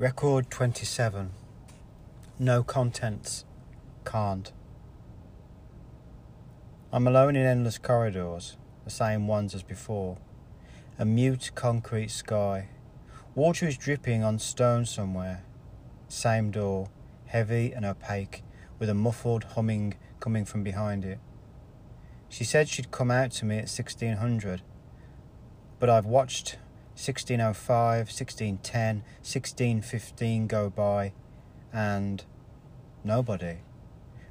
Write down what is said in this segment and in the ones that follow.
Record 27. No contents. Can't. I'm alone in endless corridors, the same ones as before. A mute concrete sky. Water is dripping on stone somewhere. Same door, heavy and opaque, with a muffled humming coming from behind it. She said she'd come out to me at 1600, but I've watched 1605, 1610, 1615 go by, and nobody.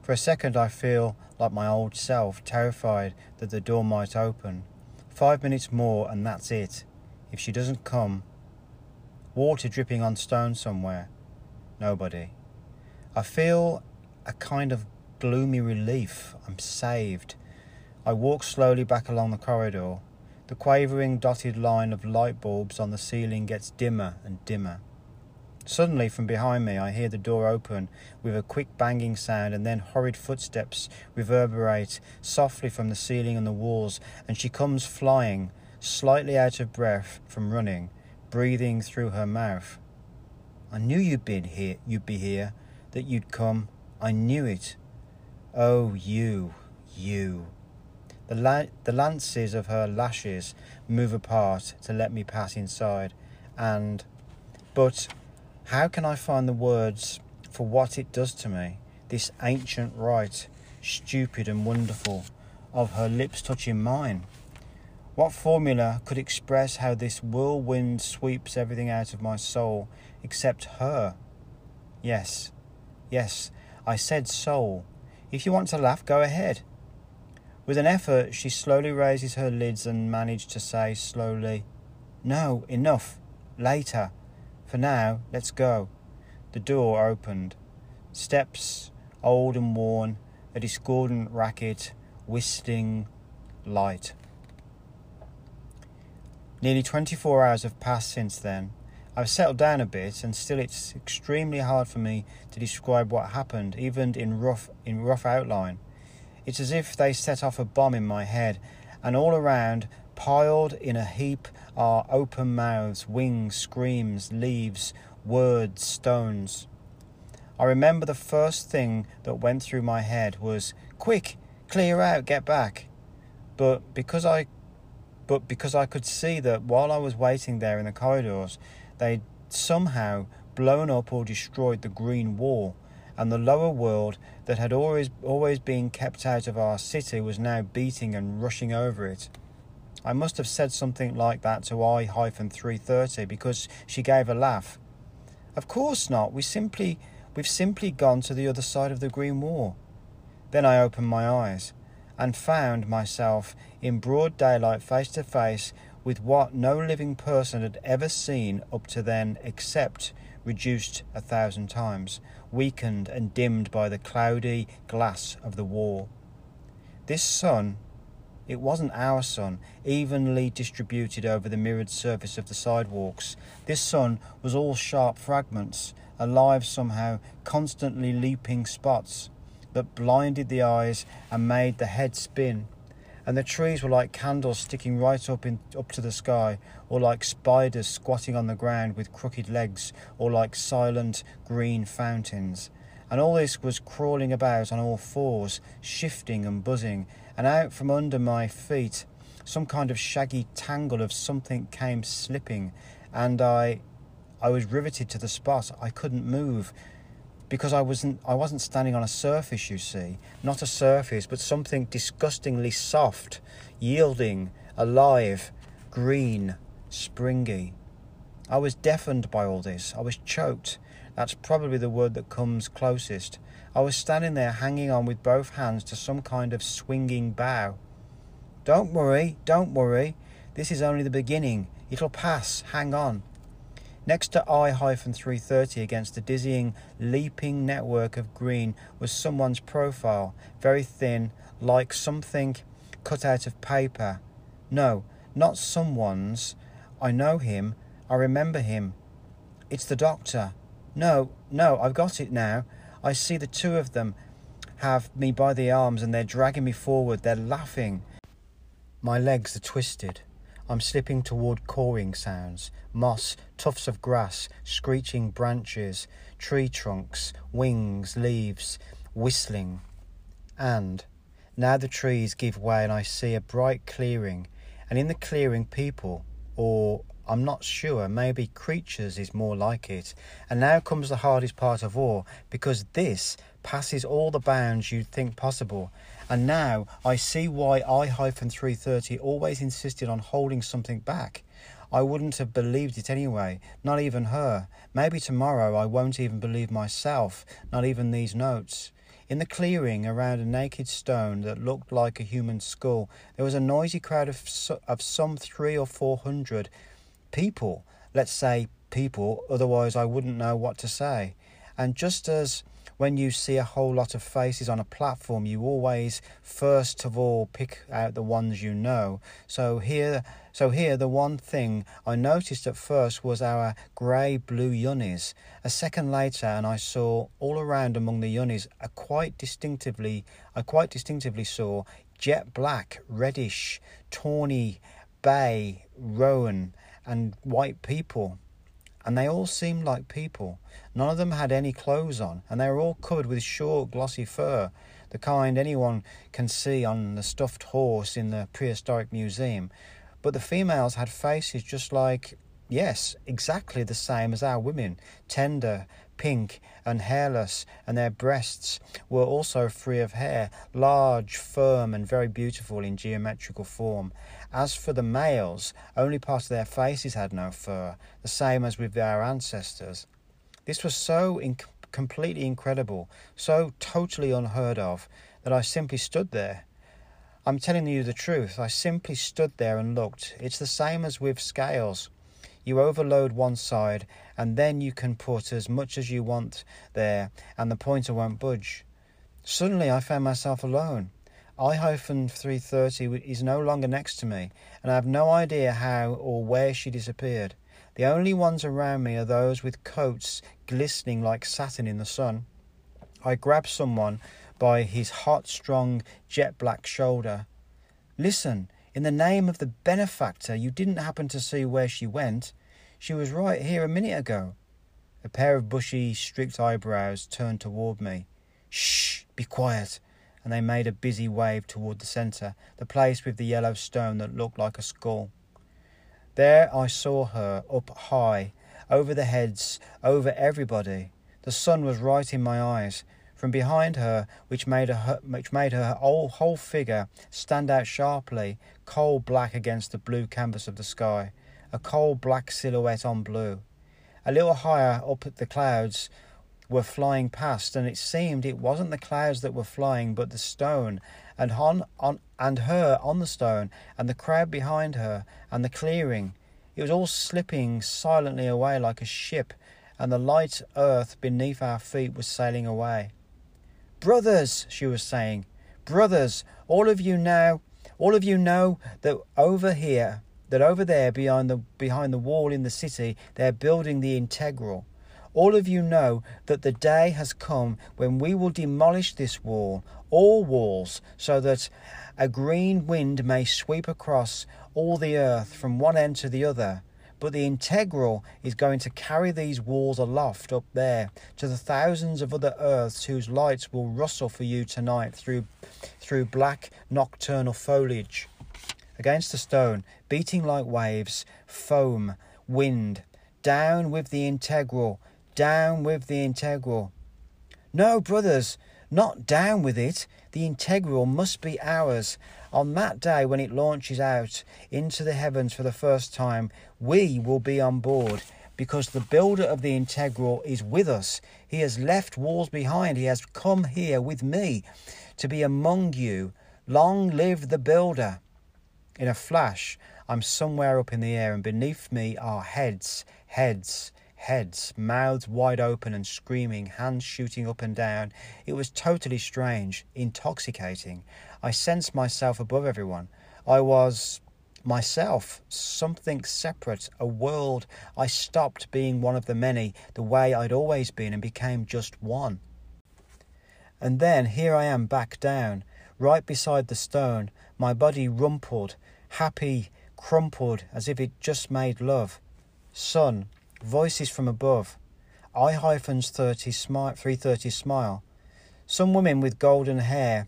For a second, I feel like my old self, terrified that the door might open. Five minutes more, and that's it. If she doesn't come, water dripping on stone somewhere, nobody. I feel a kind of gloomy relief. I'm saved. I walk slowly back along the corridor. The quavering dotted line of light bulbs on the ceiling gets dimmer and dimmer. Suddenly, from behind me, I hear the door open with a quick banging sound, and then horrid footsteps reverberate softly from the ceiling and the walls, and she comes flying, slightly out of breath from running, breathing through her mouth. I knew you'd been here, you'd be here, that you'd come. I knew it. Oh, you, you. The, la- the lances of her lashes move apart to let me pass inside, and. But how can I find the words for what it does to me, this ancient rite, stupid and wonderful, of her lips touching mine? What formula could express how this whirlwind sweeps everything out of my soul except her? Yes, yes, I said soul. If you want to laugh, go ahead. With an effort, she slowly raises her lids and manages to say slowly, No, enough. Later. For now, let's go. The door opened. Steps, old and worn, a discordant racket, whistling light. Nearly 24 hours have passed since then. I've settled down a bit, and still it's extremely hard for me to describe what happened, even in rough, in rough outline. It's as if they set off a bomb in my head, and all around, piled in a heap, are open mouths, wings, screams, leaves, words, stones. I remember the first thing that went through my head was, Quick, clear out, get back. But because I but because I could see that while I was waiting there in the corridors, they'd somehow blown up or destroyed the green wall and the lower world that had always always been kept out of our city was now beating and rushing over it. I must have said something like that to I hyphen 330 because she gave a laugh. Of course not. We simply we've simply gone to the other side of the green wall. Then I opened my eyes and found myself in broad daylight face to face with what no living person had ever seen up to then except reduced a thousand times, weakened and dimmed by the cloudy glass of the wall. This sun, it wasn't our sun, evenly distributed over the mirrored surface of the sidewalks. This sun was all sharp fragments, alive somehow, constantly leaping spots that blinded the eyes and made the head spin and the trees were like candles sticking right up in, up to the sky, or like spiders squatting on the ground with crooked legs, or like silent green fountains. And all this was crawling about on all fours, shifting and buzzing, and out from under my feet, some kind of shaggy tangle of something came slipping, and I, I was riveted to the spot. I couldn't move because I wasn't I wasn't standing on a surface, you see, not a surface, but something disgustingly soft, yielding, alive, green, springy. I was deafened by all this. I was choked. That's probably the word that comes closest. I was standing there hanging on with both hands to some kind of swinging bough. Don't worry, don't worry. This is only the beginning. It'll pass. Hang on. Next to I-330 against the dizzying, leaping network of green was someone's profile, very thin, like something cut out of paper. No, not someone's. I know him. I remember him. It's the doctor. No, no, I've got it now. I see the two of them have me by the arms and they're dragging me forward. They're laughing. My legs are twisted. I'm slipping toward cawing sounds moss, tufts of grass, screeching branches, tree trunks, wings, leaves, whistling. And now the trees give way, and I see a bright clearing, and in the clearing, people, or I'm not sure, maybe creatures is more like it. And now comes the hardest part of all, because this passes all the bounds you'd think possible. And now I see why I hyphen 330 always insisted on holding something back. I wouldn't have believed it anyway, not even her. Maybe tomorrow I won't even believe myself, not even these notes. In the clearing around a naked stone that looked like a human skull, there was a noisy crowd of, of some three or four hundred people. Let's say people, otherwise I wouldn't know what to say. And just as when you see a whole lot of faces on a platform, you always first of all pick out the ones you know. So here, so here, the one thing I noticed at first was our grey-blue yunies. A second later, and I saw all around among the yunies a quite distinctively, I quite distinctively saw jet black, reddish, tawny, bay, roan, and white people and they all seemed like people. None of them had any clothes on, and they were all covered with short, glossy fur, the kind anyone can see on the stuffed horse in the prehistoric museum. But the females had faces just like, yes, exactly the same as our women, tender, pink, and hairless, and their breasts were also free of hair, large, firm, and very beautiful in geometrical form. As for the males, only part of their faces had no fur, the same as with our ancestors. This was so inc- completely incredible, so totally unheard of, that I simply stood there. I'm telling you the truth, I simply stood there and looked. It's the same as with scales. You overload one side, and then you can put as much as you want there, and the pointer won't budge. Suddenly, I found myself alone. I-330 is no longer next to me, and I have no idea how or where she disappeared. The only ones around me are those with coats glistening like satin in the sun. I grab someone by his hot, strong, jet black shoulder. Listen, in the name of the benefactor, you didn't happen to see where she went. She was right here a minute ago. A pair of bushy, streaked eyebrows turned toward me. Shh, be quiet and they made a busy wave toward the centre, the place with the yellow stone that looked like a skull. There I saw her, up high, over the heads, over everybody. The sun was right in my eyes. From behind her, which made her, which made her whole, whole figure stand out sharply, coal black against the blue canvas of the sky, a coal black silhouette on blue. A little higher up at the clouds, were flying past, and it seemed it wasn't the clouds that were flying, but the stone, and on, on and her on the stone, and the crowd behind her, and the clearing. It was all slipping silently away like a ship, and the light earth beneath our feet was sailing away. Brothers, she was saying, brothers, all of you now, all of you know that over here, that over there behind the behind the wall in the city, they're building the integral. All of you know that the day has come when we will demolish this wall, all walls, so that a green wind may sweep across all the earth from one end to the other. But the integral is going to carry these walls aloft up there to the thousands of other earths whose lights will rustle for you tonight through, through black nocturnal foliage. Against the stone, beating like waves, foam, wind, down with the integral, down with the integral. No, brothers, not down with it. The integral must be ours. On that day when it launches out into the heavens for the first time, we will be on board because the builder of the integral is with us. He has left walls behind. He has come here with me to be among you. Long live the builder. In a flash, I'm somewhere up in the air, and beneath me are heads, heads, heads, mouths wide open and screaming, hands shooting up and down. It was totally strange, intoxicating. I sensed myself above everyone. I was myself, something separate, a world. I stopped being one of the many, the way I'd always been, and became just one. And then here I am back down, right beside the stone, my body rumpled, happy, crumpled as if it just made love. Sun, voices from above. I hyphens 30 smile, 330 smile. Some women with golden hair,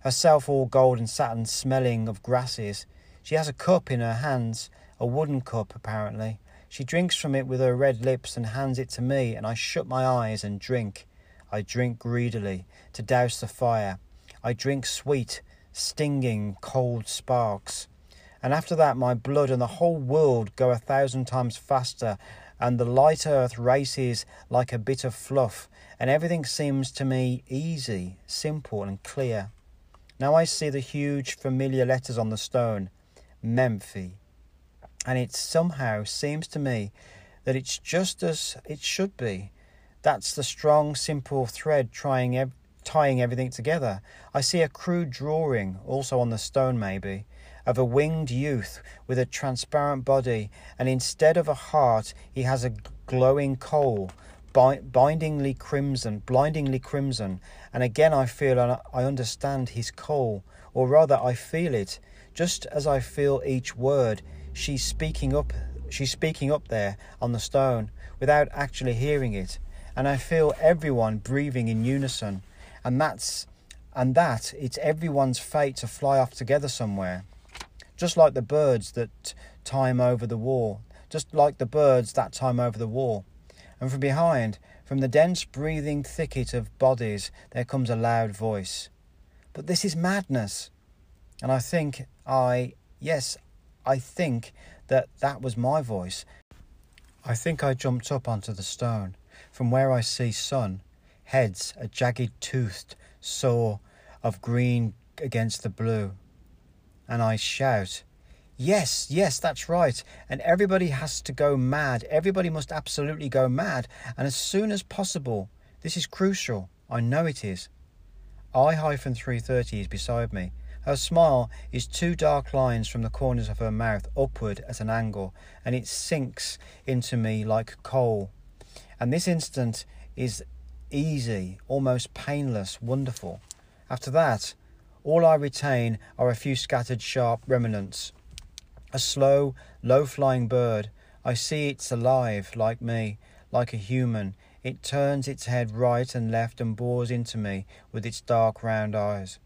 herself all gold and satin smelling of grasses. She has a cup in her hands, a wooden cup apparently. She drinks from it with her red lips and hands it to me, and I shut my eyes and drink. I drink greedily to douse the fire. I drink sweet, stinging, cold sparks. And after that, my blood and the whole world go a thousand times faster, and the light earth races like a bit of fluff, and everything seems to me easy, simple, and clear. Now I see the huge, familiar letters on the stone Mephi. And it somehow seems to me that it's just as it should be. That's the strong, simple thread trying tying everything together. I see a crude drawing, also on the stone maybe, of a winged youth with a transparent body, and instead of a heart, he has a glowing coal, bindingly crimson, blindingly crimson. And again, I feel and I understand his coal, or rather, I feel it, just as I feel each word. She's speaking up. She's speaking up there on the stone without actually hearing it, and I feel everyone breathing in unison, and that's and that it's everyone's fate to fly off together somewhere just like the birds that time over the wall, just like the birds that time over the wall. And from behind, from the dense breathing thicket of bodies, there comes a loud voice. But this is madness. And I think I, yes, I think that that was my voice. I think I jumped up onto the stone, from where I see sun, heads, a jagged toothed saw of green against the blue and I shout, Yes, yes, that's right. And everybody has to go mad. Everybody must absolutely go mad. And as soon as possible. This is crucial. I know it is. I hyphen 330 is beside me. Her smile is two dark lines from the corners of her mouth upward at an angle, and it sinks into me like coal. And this instant is easy, almost painless, wonderful. After that, all I retain are a few scattered sharp remnants. A slow, low flying bird. I see it's alive, like me, like a human. It turns its head right and left and bores into me with its dark round eyes.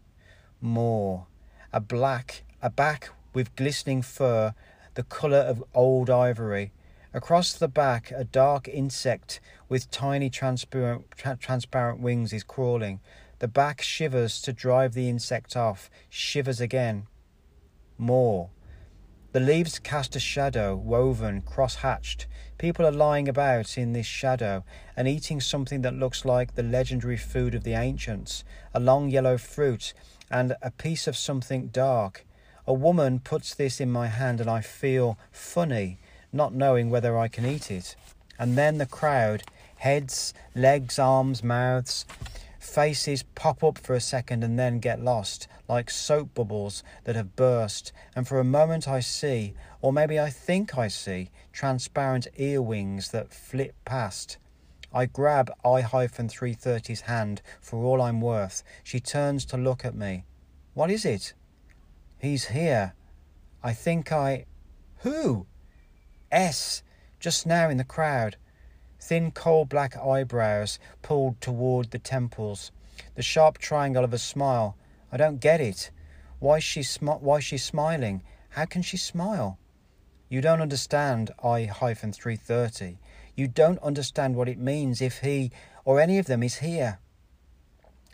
More. A black, a back with glistening fur, the colour of old ivory. Across the back, a dark insect with tiny transparent, tra- transparent wings is crawling. The back shivers to drive the insect off, shivers again. More. The leaves cast a shadow, woven, cross hatched. People are lying about in this shadow and eating something that looks like the legendary food of the ancients a long yellow fruit and a piece of something dark. A woman puts this in my hand and I feel funny, not knowing whether I can eat it. And then the crowd heads, legs, arms, mouths Faces pop up for a second and then get lost, like soap bubbles that have burst, and for a moment I see, or maybe I think I see, transparent ear wings that flit past. I grab I-330's hand for all I'm worth. She turns to look at me. What is it? He's here. I think I. Who? S. Just now in the crowd thin coal black eyebrows pulled toward the temples, the sharp triangle of a smile. I don't get it. Why she sm- why she smiling? How can she smile? You don't understand I hyphen 330. You don't understand what it means if he or any of them is here.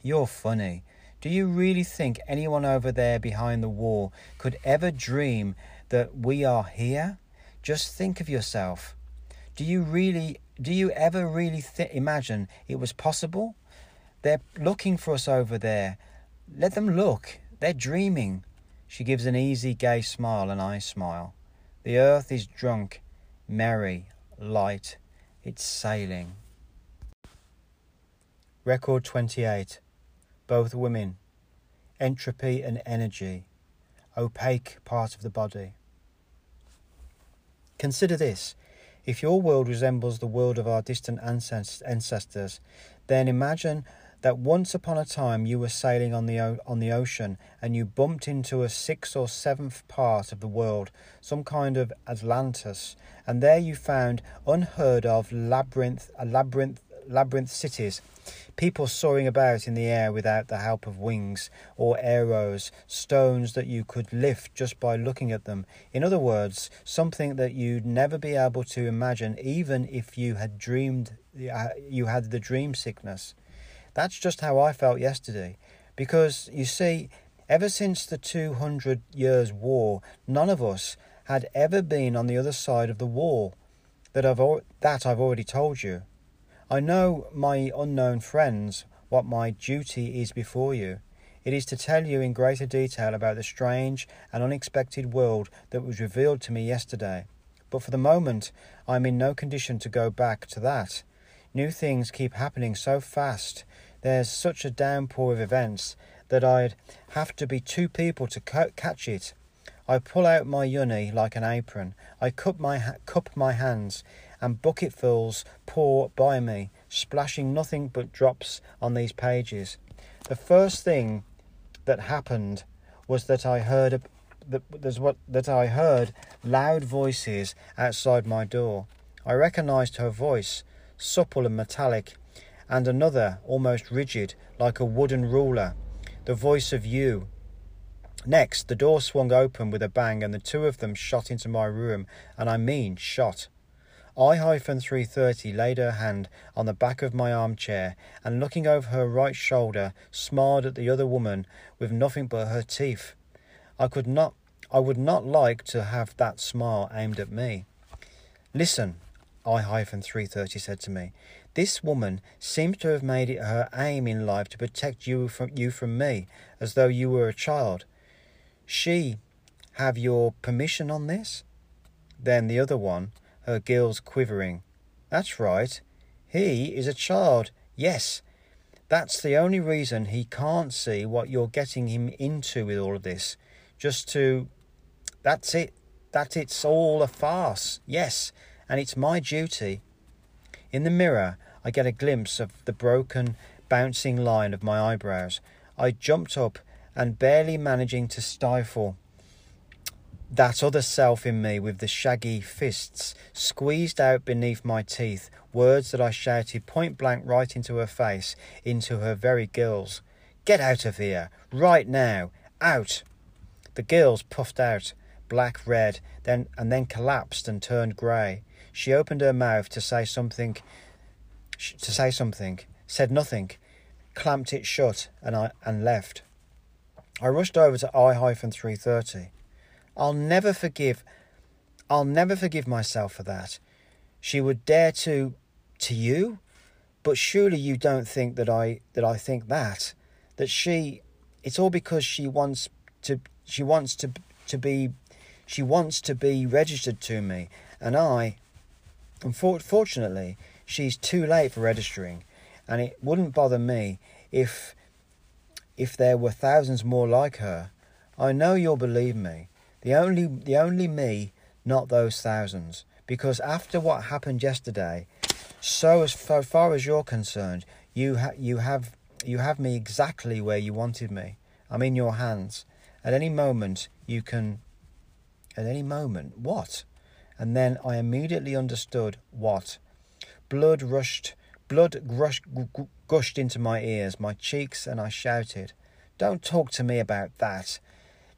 You're funny. Do you really think anyone over there behind the wall could ever dream that we are here? Just think of yourself. Do you really do you ever really th- imagine it was possible? They're looking for us over there. Let them look. They're dreaming. She gives an easy, gay smile, and I smile. The earth is drunk, merry, light. It's sailing. Record 28. Both women. Entropy and energy. Opaque part of the body. Consider this if your world resembles the world of our distant ancestors, then imagine that once upon a time you were sailing on the, o- on the ocean and you bumped into a sixth or seventh part of the world, some kind of Atlantis, and there you found unheard of labyrinth, labyrinth, labyrinth cities, people soaring about in the air without the help of wings or arrows, stones that you could lift just by looking at them. In other words, something that you'd never be able to imagine, even if you had dreamed uh, you had the dream sickness. That's just how I felt yesterday. Because, you see, ever since the 200 years' war, none of us had ever been on the other side of the wall. That I've, that I've already told you. I know, my unknown friends, what my duty is before you. It is to tell you in greater detail about the strange and unexpected world that was revealed to me yesterday. But for the moment, I am in no condition to go back to that. New things keep happening so fast. There's such a downpour of events that I'd have to be two people to catch it. I pull out my yunny like an apron. I cup my, ha- cup my hands, and bucketfuls pour by me, splashing nothing but drops on these pages. The first thing that happened was that I heard a, that, there's what, that I heard loud voices outside my door. I recognized her voice supple and metallic, and another almost rigid, like a wooden ruler, the voice of you. Next, the door swung open with a bang, and the two of them shot into my room, and I mean shot. I hyphen 330 laid her hand on the back of my armchair, and looking over her right shoulder, smiled at the other woman with nothing but her teeth. I could not I would not like to have that smile aimed at me. Listen, I hyphen three thirty said to me. This woman seems to have made it her aim in life to protect you from you from me, as though you were a child. She have your permission on this? Then the other one, her gills quivering. That's right. He is a child. Yes. That's the only reason he can't see what you're getting him into with all of this. Just to. That's it. That it's all a farce. Yes and it's my duty. In the mirror, I get a glimpse of the broken, bouncing line of my eyebrows. I jumped up and barely managing to stifle that other self in me with the shaggy fists squeezed out beneath my teeth, words that I shouted point blank right into her face, into her very gills. Get out of here, right now, out! The gills puffed out, black red, then and then collapsed and turned grey. She opened her mouth to say something, to say something, said nothing, clamped it shut, and I and left. I rushed over to I 330. I'll never forgive. I'll never forgive myself for that. She would dare to, to you, but surely you don't think that I that I think that that she. It's all because she wants to. She wants to to be. She wants to be registered to me, and I. Unfortunately, she's too late for registering, and it wouldn't bother me if if there were thousands more like her. I know you'll believe me. The only the only me, not those thousands. Because after what happened yesterday, so as far, far as you're concerned, you ha- you have you have me exactly where you wanted me. I'm in your hands. At any moment you can. At any moment, what? and then I immediately understood what. Blood rushed, blood rushed, gushed into my ears, my cheeks, and I shouted, Don't talk to me about that.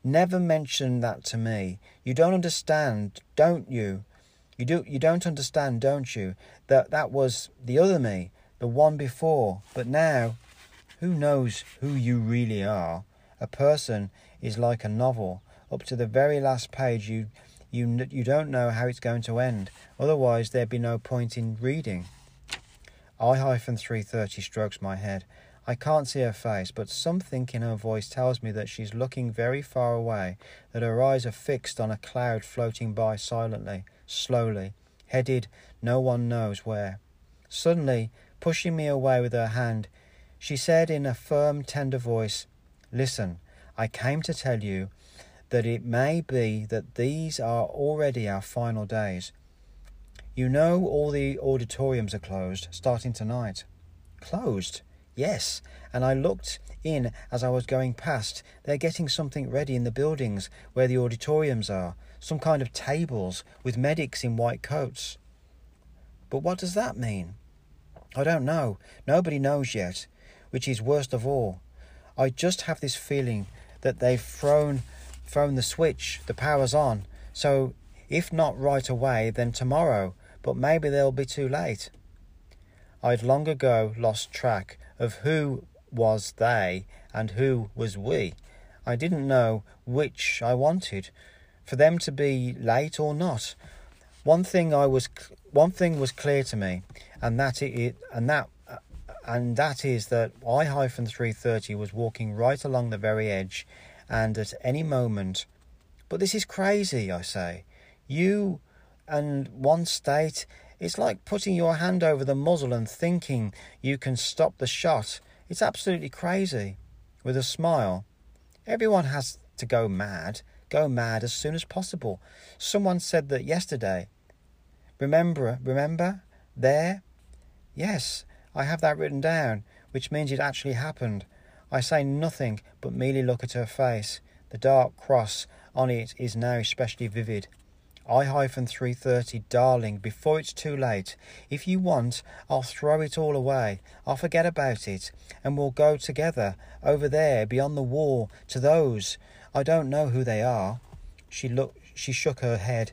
Never mention that to me. You don't understand, don't you? You do you don't understand, don't you? That that was the other me, the one before. But now, who knows who you really are? A person is like a novel. Up to the very last page you you, you don't know how it's going to end. Otherwise, there'd be no point in reading. I hyphen 330 strokes my head. I can't see her face, but something in her voice tells me that she's looking very far away, that her eyes are fixed on a cloud floating by silently, slowly, headed no one knows where. Suddenly, pushing me away with her hand, she said in a firm, tender voice, Listen, I came to tell you that it may be that these are already our final days. You know all the auditoriums are closed, starting tonight. Closed? Yes, and I looked in as I was going past. They're getting something ready in the buildings where the auditoriums are, some kind of tables with medics in white coats. But what does that mean? I don't know. Nobody knows yet, which is worst of all. I just have this feeling that they've thrown thrown the switch, the power's on. So if not right away, then tomorrow, but maybe they'll be too late. I'd long ago lost track of who was they and who was we. I didn't know which I wanted, for them to be late or not. One thing I was one thing was clear to me, and that it and that uh, and that is that I hyphen 330 was walking right along the very edge, and at any moment. But this is crazy, I say. You and one state, it's like putting your hand over the muzzle and thinking you can stop the shot. It's absolutely crazy. With a smile, everyone has to go mad, go mad as soon as possible. Someone said that yesterday. Remember, remember? There? Yes, I have that written down, which means it actually happened. I say nothing but merely look at her face. The dark cross on it is now especially vivid. I hyphen 330, darling, before it's too late. If you want, I'll throw it all away. I'll forget about it, and we'll go together over there beyond the wall to those. I don't know who they are. She looked. She shook her head.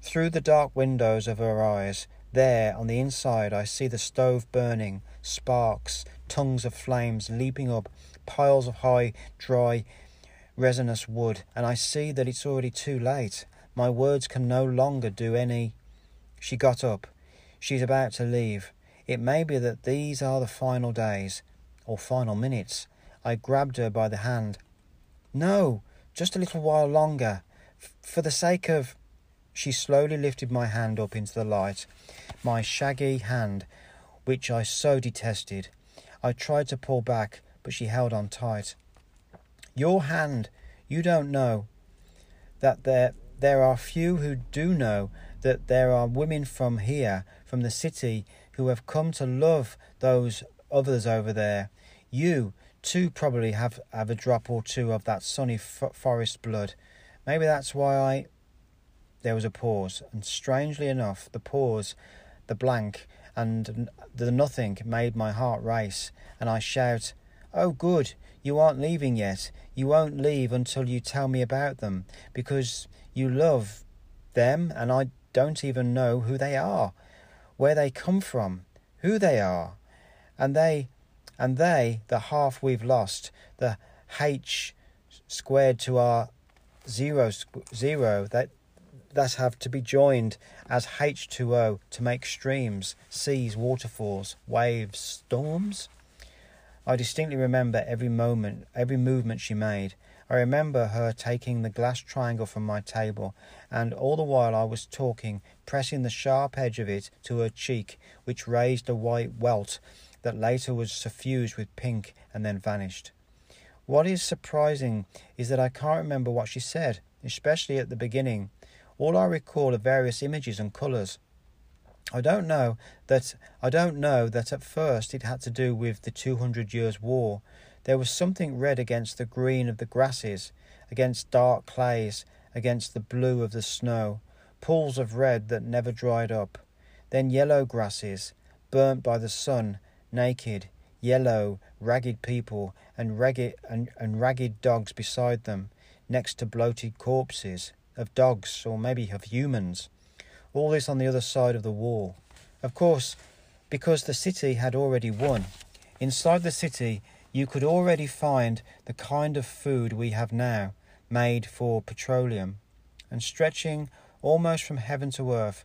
Through the dark windows of her eyes, there, on the inside, I see the stove burning, sparks, tongues of flames leaping up, piles of high, dry, resinous wood, and I see that it's already too late. My words can no longer do any. She got up. She's about to leave. It may be that these are the final days, or final minutes. I grabbed her by the hand. No, just a little while longer. F- for the sake of. She slowly lifted my hand up into the light, my shaggy hand, which I so detested. I tried to pull back, but she held on tight. Your hand, you don't know that there there are few who do know that there are women from here, from the city, who have come to love those others over there. You, too, probably have, have a drop or two of that sunny f- forest blood. Maybe that's why I. There was a pause, and strangely enough, the pause, the blank, and the nothing made my heart race, and I shout, Oh, good, you aren't leaving yet. You won't leave until you tell me about them, because you love them, and I don't even know who they are, where they come from, who they are, and they, and they, the half we've lost, the h squared to our zero zero that that have to be joined as H2O to make streams, seas, waterfalls, waves, storms? I distinctly remember every moment, every movement she made. I remember her taking the glass triangle from my table, and all the while I was talking, pressing the sharp edge of it to her cheek, which raised a white welt that later was suffused with pink and then vanished. What is surprising is that I can't remember what she said, especially at the beginning. All I recall are various images and colours. I don't know that I don't know that at first it had to do with the 200 years war. There was something red against the green of the grasses, against dark clays, against the blue of the snow, pools of red that never dried up. Then yellow grasses, burnt by the sun, naked, yellow, ragged people, and ragged and, and ragged dogs beside them, next to bloated corpses of dogs or maybe of humans. All this on the other side of the wall. Of course, because the city had already won. Inside the city, you could already find the kind of food we have now, made for petroleum, and stretching almost from heaven to earth,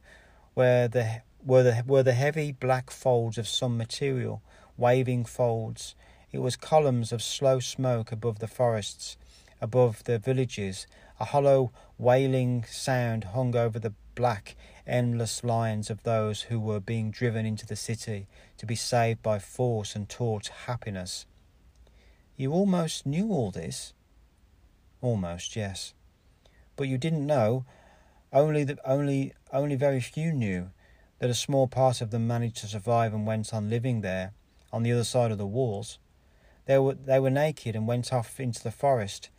where the were the were the heavy black folds of some material, waving folds. It was columns of slow smoke above the forests, above the villages, a hollow wailing sound hung over the black, endless lines of those who were being driven into the city to be saved by force and taught happiness. You almost knew all this? Almost, yes. But you didn't know, only that only only very few knew, that a small part of them managed to survive and went on living there. on the other side of the walls. They were, they were naked and went off into the forest.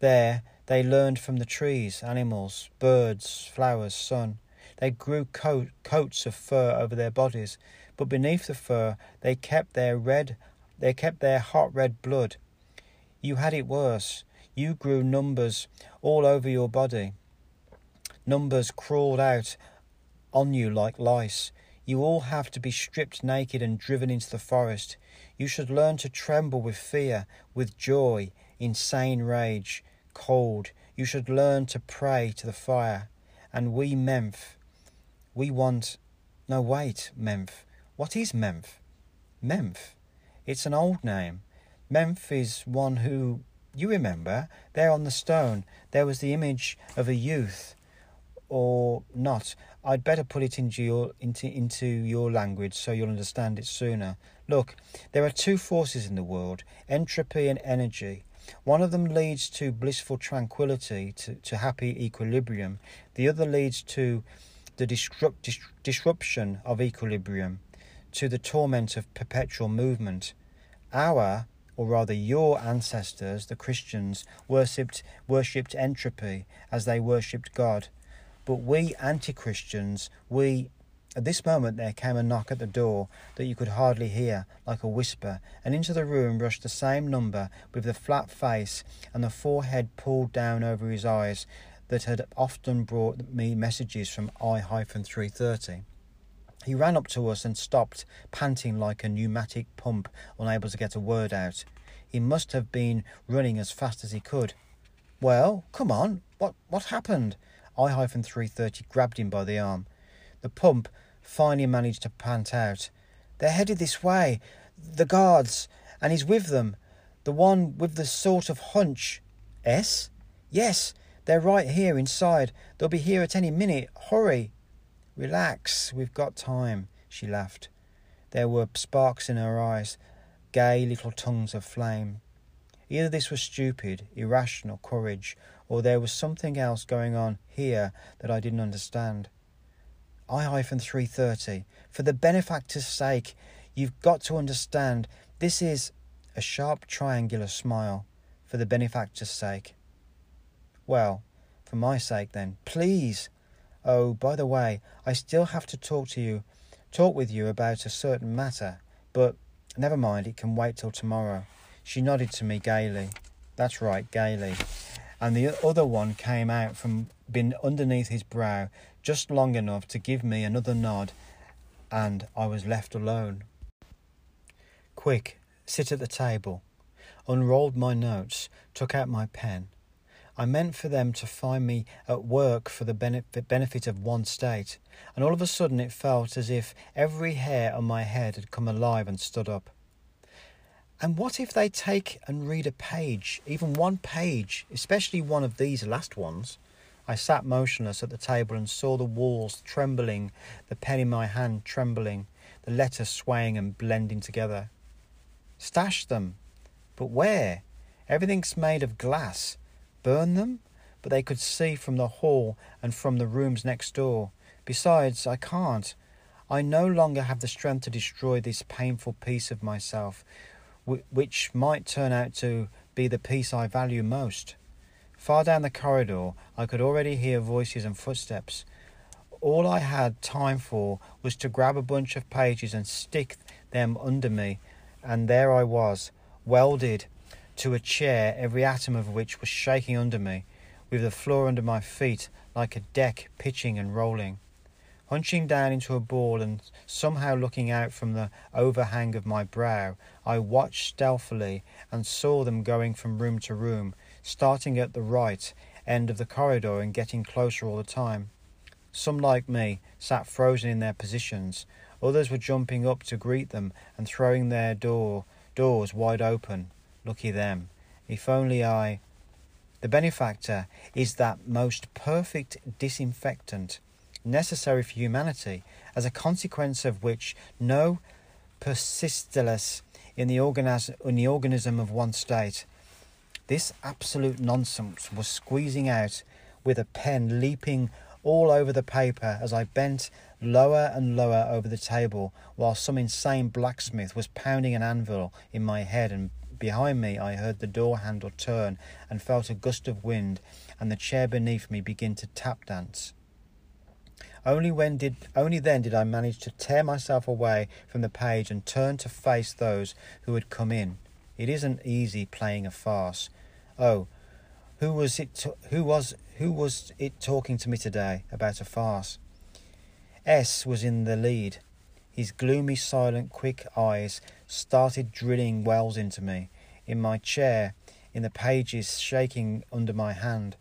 There they learned from the trees, animals, birds, flowers, sun. They grew coat, coats of fur over their bodies, but beneath the fur they kept their red they kept their hot red blood. You had it worse. You grew numbers all over your body. Numbers crawled out on you like lice. You all have to be stripped naked and driven into the forest. You should learn to tremble with fear, with joy, insane rage, cold. You should learn to pray to the fire. And we, Memph, we want. No, wait, Memph. What is Memph? Memph. It's an old name. Memph is one who. You remember, there on the stone, there was the image of a youth. Or not. I'd better put it into your, into, into your language so you'll understand it sooner. Look, there are two forces in the world entropy and energy. One of them leads to blissful tranquility, to, to happy equilibrium. The other leads to the disrupt, dis, disruption of equilibrium, to the torment of perpetual movement. Our, or rather your ancestors, the Christians, worshipped, worshipped entropy as they worshipped God. But we anti Christians, we at this moment there came a knock at the door that you could hardly hear, like a whisper, and into the room rushed the same number with the flat face and the forehead pulled down over his eyes that had often brought me messages from I-330. He ran up to us and stopped, panting like a pneumatic pump, unable to get a word out. He must have been running as fast as he could. Well, come on, what what happened? I-330 grabbed him by the arm. The pump finally managed to pant out. They're headed this way. The guards, and he's with them. The one with the sort of hunch. S? Yes, they're right here inside. They'll be here at any minute. Hurry. Relax, we've got time, she laughed. There were sparks in her eyes, gay little tongues of flame. Either this was stupid, irrational courage, or there was something else going on here that I didn't understand. I hyphen 330. for the benefactor's sake, you've got to understand this is a sharp triangular smile for the benefactor's sake. Well, for my sake then, please. Oh, by the way, I still have to talk to you, talk with you about a certain matter, but never mind, it can wait till tomorrow. She nodded to me gaily. That's right, gaily. And the other one came out from been underneath his brow just long enough to give me another nod, and I was left alone. Quick, sit at the table. Unrolled my notes, took out my pen. I meant for them to find me at work for the benefit of one state, and all of a sudden it felt as if every hair on my head had come alive and stood up. And what if they take and read a page, even one page, especially one of these last ones? I sat motionless at the table and saw the walls trembling, the pen in my hand trembling, the letters swaying and blending together. Stash them. But where? Everything's made of glass burn them, but they could see from the hall and from the rooms next door. Besides, I can't. I no longer have the strength to destroy this painful piece of myself, which might turn out to be the piece I value most. Far down the corridor, I could already hear voices and footsteps. All I had time for was to grab a bunch of pages and stick them under me, and there I was, welded to a chair, every atom of which was shaking under me, with the floor under my feet like a deck pitching and rolling. Hunching down into a ball and somehow looking out from the overhang of my brow, I watched stealthily and saw them going from room to room, starting at the right end of the corridor and getting closer all the time. Some, like me, sat frozen in their positions. Others were jumping up to greet them and throwing their door doors wide open. Lucky them. If only I. The benefactor is that most perfect disinfectant necessary for humanity, as a consequence of which no peristalsis in the, in the organism of one state. This absolute nonsense was squeezing out with a pen leaping all over the paper as I bent lower and lower over the table while some insane blacksmith was pounding an anvil in my head and behind me I heard the door handle turn and felt a gust of wind and the chair beneath me begin to tap dance. Only when did only then did I manage to tear myself away from the page and turn to face those who had come in. It isn't easy playing a farce. Oh, who was it? who was who was it talking to me today about a farce? S was in the lead. His gloomy, silent, quick eyes started drilling wells into me, in my chair, in the pages shaking under my hand.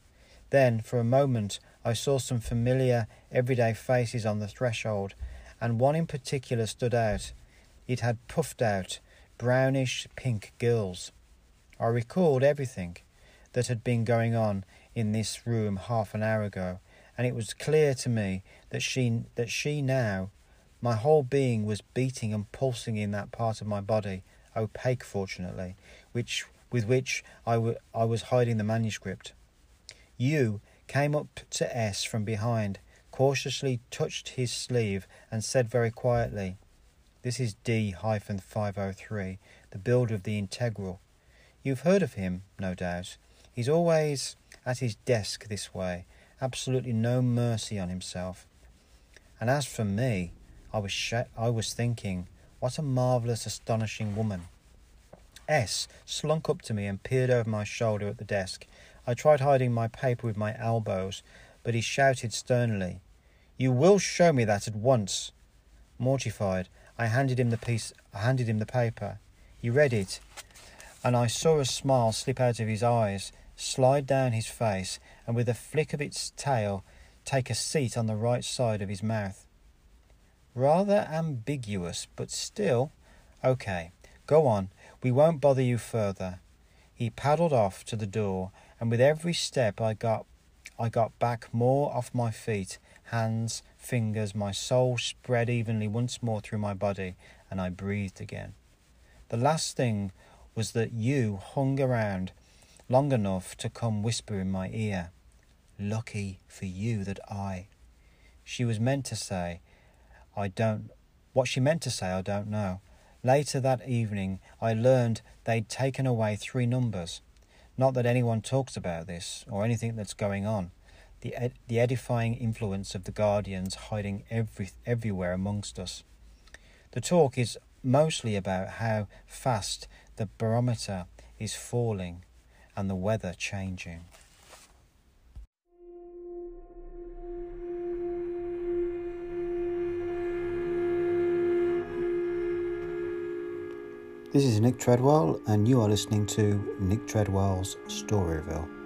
Then, for a moment, I saw some familiar, everyday faces on the threshold, and one in particular stood out. It had puffed out, brownish pink gills. I recalled everything that had been going on in this room half an hour ago, and it was clear to me that she that she now my whole being was beating and pulsing in that part of my body, opaque fortunately, which with which I, w- I was hiding the manuscript. U came up to S from behind, cautiously touched his sleeve, and said very quietly, This is D 503, the builder of the Integral. You've heard of him, no doubt. He's always at his desk this way, absolutely no mercy on himself. And as for me, I was, sh- I was thinking, what a marvellous, astonishing woman. S slunk up to me and peered over my shoulder at the desk. I tried hiding my paper with my elbows, but he shouted sternly, You will show me that at once. Mortified, I handed him the piece I handed him the paper. He read it, and I saw a smile slip out of his eyes slide down his face, and with a flick of its tail, take a seat on the right side of his mouth. Rather ambiguous, but still. Okay, go on. We won't bother U further. He paddled off to the door, and with every step I got I got back more off my feet, hands, fingers, my soul spread evenly once more through my body, and I breathed again. The last thing was that you hung around long enough to come whisper in my ear. Lucky for you that I. She was meant to say, I don't. What she meant to say, I don't know. Later that evening, I learned they'd taken away three numbers. Not that anyone talks about this or anything that's going on. The, ed- the edifying influence of the Guardians hiding every- everywhere amongst us. The talk is mostly about how fast the barometer is falling and the weather changing. This is Nick Treadwell, and you are listening to Nick Treadwell's Storyville.